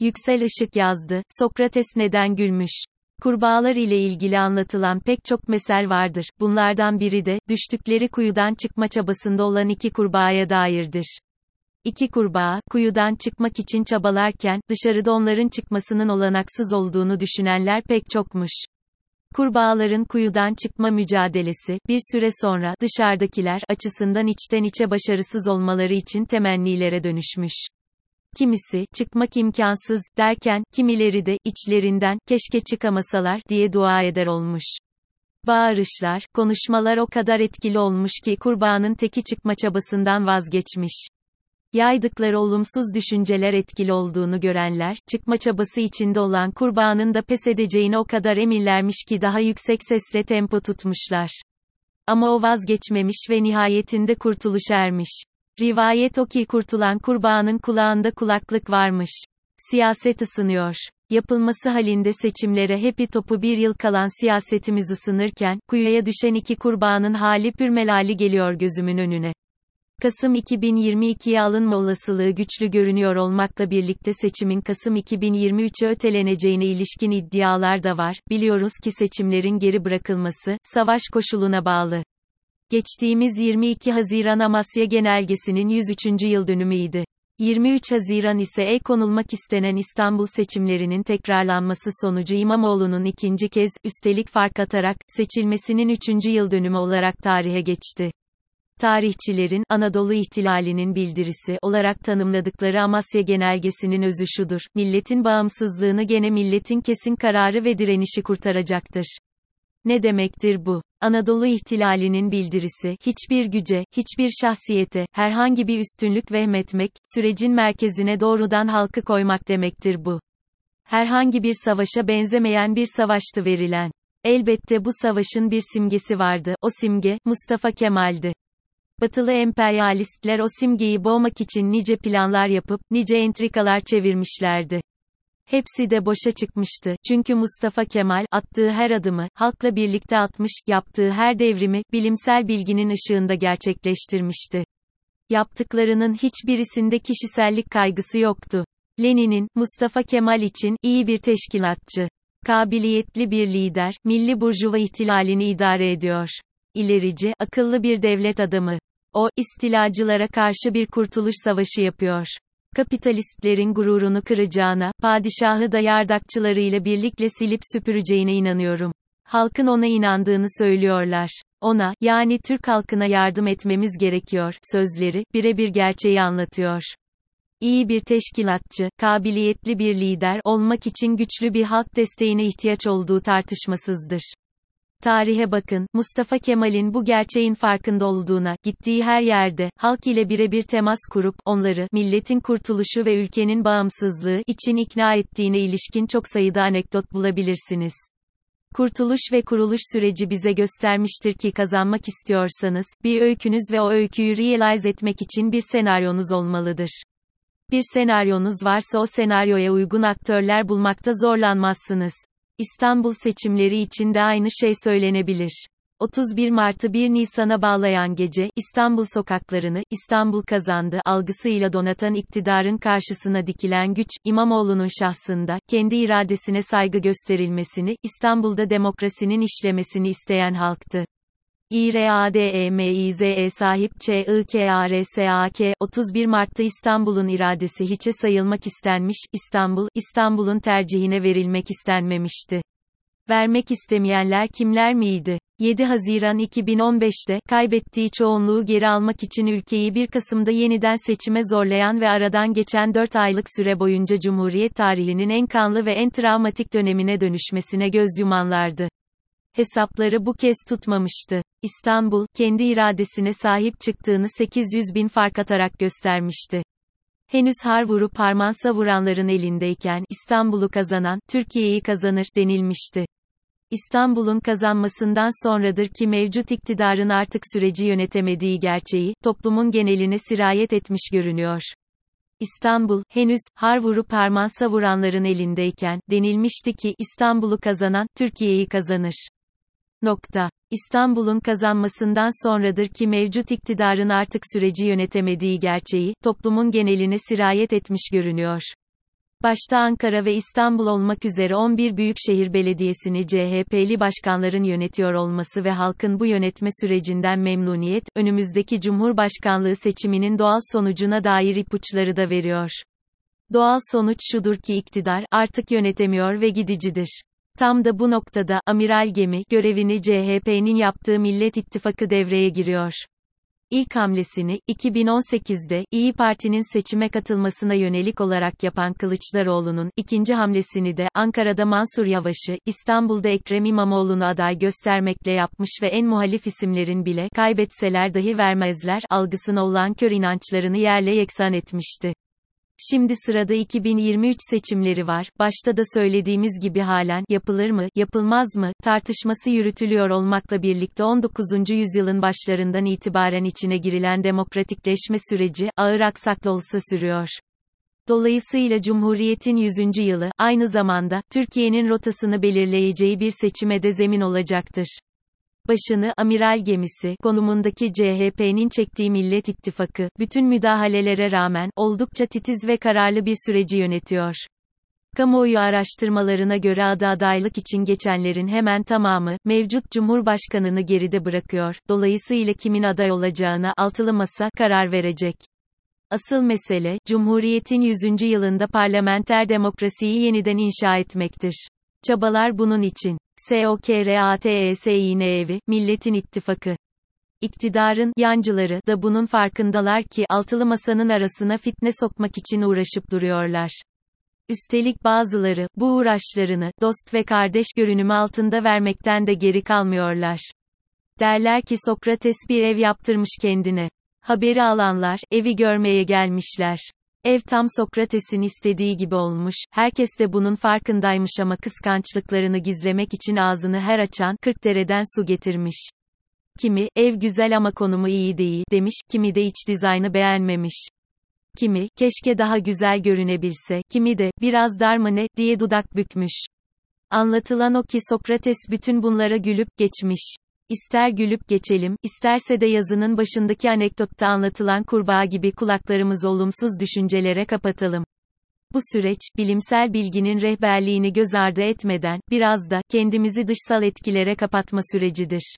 Yüksel Işık yazdı, Sokrates neden gülmüş? Kurbağalar ile ilgili anlatılan pek çok mesel vardır. Bunlardan biri de, düştükleri kuyudan çıkma çabasında olan iki kurbağaya dairdir. İki kurbağa, kuyudan çıkmak için çabalarken, dışarıda onların çıkmasının olanaksız olduğunu düşünenler pek çokmuş. Kurbağaların kuyudan çıkma mücadelesi, bir süre sonra, dışarıdakiler, açısından içten içe başarısız olmaları için temennilere dönüşmüş. Kimisi, çıkmak imkansız, derken, kimileri de, içlerinden, keşke çıkamasalar, diye dua eder olmuş. Bağırışlar, konuşmalar o kadar etkili olmuş ki kurbağanın teki çıkma çabasından vazgeçmiş. Yaydıkları olumsuz düşünceler etkili olduğunu görenler, çıkma çabası içinde olan kurbağanın da pes edeceğini o kadar eminlermiş ki daha yüksek sesle tempo tutmuşlar. Ama o vazgeçmemiş ve nihayetinde kurtuluş ermiş. Rivayet o ki kurtulan kurbağanın kulağında kulaklık varmış. Siyaset ısınıyor. Yapılması halinde seçimlere hepi topu bir yıl kalan siyasetimiz ısınırken, kuyuya düşen iki kurbağanın hali pürmelali geliyor gözümün önüne. Kasım 2022'ye alınma olasılığı güçlü görünüyor olmakla birlikte seçimin Kasım 2023'e öteleneceğine ilişkin iddialar da var. Biliyoruz ki seçimlerin geri bırakılması, savaş koşuluna bağlı. Geçtiğimiz 22 Haziran Amasya Genelgesi'nin 103. yıl dönümüydü. 23 Haziran ise el konulmak istenen İstanbul seçimlerinin tekrarlanması sonucu İmamoğlu'nun ikinci kez, üstelik fark atarak, seçilmesinin 3. yıl dönümü olarak tarihe geçti. Tarihçilerin, Anadolu İhtilali'nin bildirisi olarak tanımladıkları Amasya Genelgesi'nin özü şudur, milletin bağımsızlığını gene milletin kesin kararı ve direnişi kurtaracaktır. Ne demektir bu? Anadolu İhtilali'nin bildirisi, hiçbir güce, hiçbir şahsiyete, herhangi bir üstünlük vehmetmek, sürecin merkezine doğrudan halkı koymak demektir bu. Herhangi bir savaşa benzemeyen bir savaştı verilen. Elbette bu savaşın bir simgesi vardı, o simge, Mustafa Kemal'di. Batılı emperyalistler o simgeyi boğmak için nice planlar yapıp, nice entrikalar çevirmişlerdi. Hepsi de boşa çıkmıştı, çünkü Mustafa Kemal, attığı her adımı, halkla birlikte atmış, yaptığı her devrimi, bilimsel bilginin ışığında gerçekleştirmişti. Yaptıklarının hiçbirisinde kişisellik kaygısı yoktu. Lenin'in, Mustafa Kemal için, iyi bir teşkilatçı. Kabiliyetli bir lider, milli burjuva ihtilalini idare ediyor. İlerici, akıllı bir devlet adamı. O, istilacılara karşı bir kurtuluş savaşı yapıyor. Kapitalistlerin gururunu kıracağına, padişahı da yardakçılarıyla birlikte silip süpüreceğine inanıyorum. Halkın ona inandığını söylüyorlar. Ona, yani Türk halkına yardım etmemiz gerekiyor, sözleri, birebir gerçeği anlatıyor. İyi bir teşkilatçı, kabiliyetli bir lider olmak için güçlü bir halk desteğine ihtiyaç olduğu tartışmasızdır. Tarihe bakın, Mustafa Kemal'in bu gerçeğin farkında olduğuna, gittiği her yerde, halk ile birebir temas kurup, onları, milletin kurtuluşu ve ülkenin bağımsızlığı için ikna ettiğine ilişkin çok sayıda anekdot bulabilirsiniz. Kurtuluş ve kuruluş süreci bize göstermiştir ki kazanmak istiyorsanız, bir öykünüz ve o öyküyü realize etmek için bir senaryonuz olmalıdır. Bir senaryonuz varsa o senaryoya uygun aktörler bulmakta zorlanmazsınız. İstanbul seçimleri için de aynı şey söylenebilir. 31 Mart'ı 1 Nisan'a bağlayan gece, İstanbul sokaklarını, İstanbul kazandı algısıyla donatan iktidarın karşısına dikilen güç, İmamoğlu'nun şahsında, kendi iradesine saygı gösterilmesini, İstanbul'da demokrasinin işlemesini isteyen halktı. İRADEMİZE sahip ÇIKARSAK, 31 Mart'ta İstanbul'un iradesi hiçe sayılmak istenmiş, İstanbul, İstanbul'un tercihine verilmek istenmemişti. Vermek istemeyenler kimler miydi? 7 Haziran 2015'te, kaybettiği çoğunluğu geri almak için ülkeyi 1 Kasım'da yeniden seçime zorlayan ve aradan geçen 4 aylık süre boyunca Cumhuriyet tarihinin en kanlı ve en travmatik dönemine dönüşmesine göz yumanlardı. Hesapları bu kez tutmamıştı. İstanbul, kendi iradesine sahip çıktığını 800 bin fark atarak göstermişti. Henüz har vurup harman savuranların elindeyken, İstanbul'u kazanan, Türkiye'yi kazanır, denilmişti. İstanbul'un kazanmasından sonradır ki mevcut iktidarın artık süreci yönetemediği gerçeği, toplumun geneline sirayet etmiş görünüyor. İstanbul, henüz, har vurup harman savuranların elindeyken, denilmişti ki, İstanbul'u kazanan, Türkiye'yi kazanır. Nokta. İstanbul'un kazanmasından sonradır ki mevcut iktidarın artık süreci yönetemediği gerçeği, toplumun geneline sirayet etmiş görünüyor. Başta Ankara ve İstanbul olmak üzere 11 büyükşehir belediyesini CHP'li başkanların yönetiyor olması ve halkın bu yönetme sürecinden memnuniyet, önümüzdeki Cumhurbaşkanlığı seçiminin doğal sonucuna dair ipuçları da veriyor. Doğal sonuç şudur ki iktidar, artık yönetemiyor ve gidicidir. Tam da bu noktada, amiral gemi, görevini CHP'nin yaptığı Millet İttifakı devreye giriyor. İlk hamlesini, 2018'de, İyi Parti'nin seçime katılmasına yönelik olarak yapan Kılıçdaroğlu'nun, ikinci hamlesini de, Ankara'da Mansur Yavaş'ı, İstanbul'da Ekrem İmamoğlu'nu aday göstermekle yapmış ve en muhalif isimlerin bile, kaybetseler dahi vermezler, algısına olan kör inançlarını yerle yeksan etmişti. Şimdi sırada 2023 seçimleri var. Başta da söylediğimiz gibi halen yapılır mı, yapılmaz mı tartışması yürütülüyor olmakla birlikte 19. yüzyılın başlarından itibaren içine girilen demokratikleşme süreci ağır aksaklı olsa sürüyor. Dolayısıyla Cumhuriyet'in 100. yılı aynı zamanda Türkiye'nin rotasını belirleyeceği bir seçime de zemin olacaktır başını amiral gemisi konumundaki CHP'nin çektiği Millet İttifakı, bütün müdahalelere rağmen, oldukça titiz ve kararlı bir süreci yönetiyor. Kamuoyu araştırmalarına göre adı adaylık için geçenlerin hemen tamamı, mevcut Cumhurbaşkanını geride bırakıyor, dolayısıyla kimin aday olacağına altılı masa karar verecek. Asıl mesele, Cumhuriyet'in 100. yılında parlamenter demokrasiyi yeniden inşa etmektir. Çabalar bunun için. SOKRATESİNEV'i, Milletin İttifakı. İktidarın yancıları da bunun farkındalar ki altılı masanın arasına fitne sokmak için uğraşıp duruyorlar. Üstelik bazıları bu uğraşlarını dost ve kardeş görünümü altında vermekten de geri kalmıyorlar. Derler ki Sokrates bir ev yaptırmış kendine. Haberi alanlar evi görmeye gelmişler. Ev tam Sokrates'in istediği gibi olmuş, herkes de bunun farkındaymış ama kıskançlıklarını gizlemek için ağzını her açan, kırk dereden su getirmiş. Kimi, ev güzel ama konumu iyi değil, demiş, kimi de iç dizaynı beğenmemiş. Kimi, keşke daha güzel görünebilse, kimi de, biraz dar mı ne, diye dudak bükmüş. Anlatılan o ki Sokrates bütün bunlara gülüp geçmiş. İster gülüp geçelim, isterse de yazının başındaki anekdotta anlatılan kurbağa gibi kulaklarımız olumsuz düşüncelere kapatalım. Bu süreç, bilimsel bilginin rehberliğini göz ardı etmeden, biraz da, kendimizi dışsal etkilere kapatma sürecidir.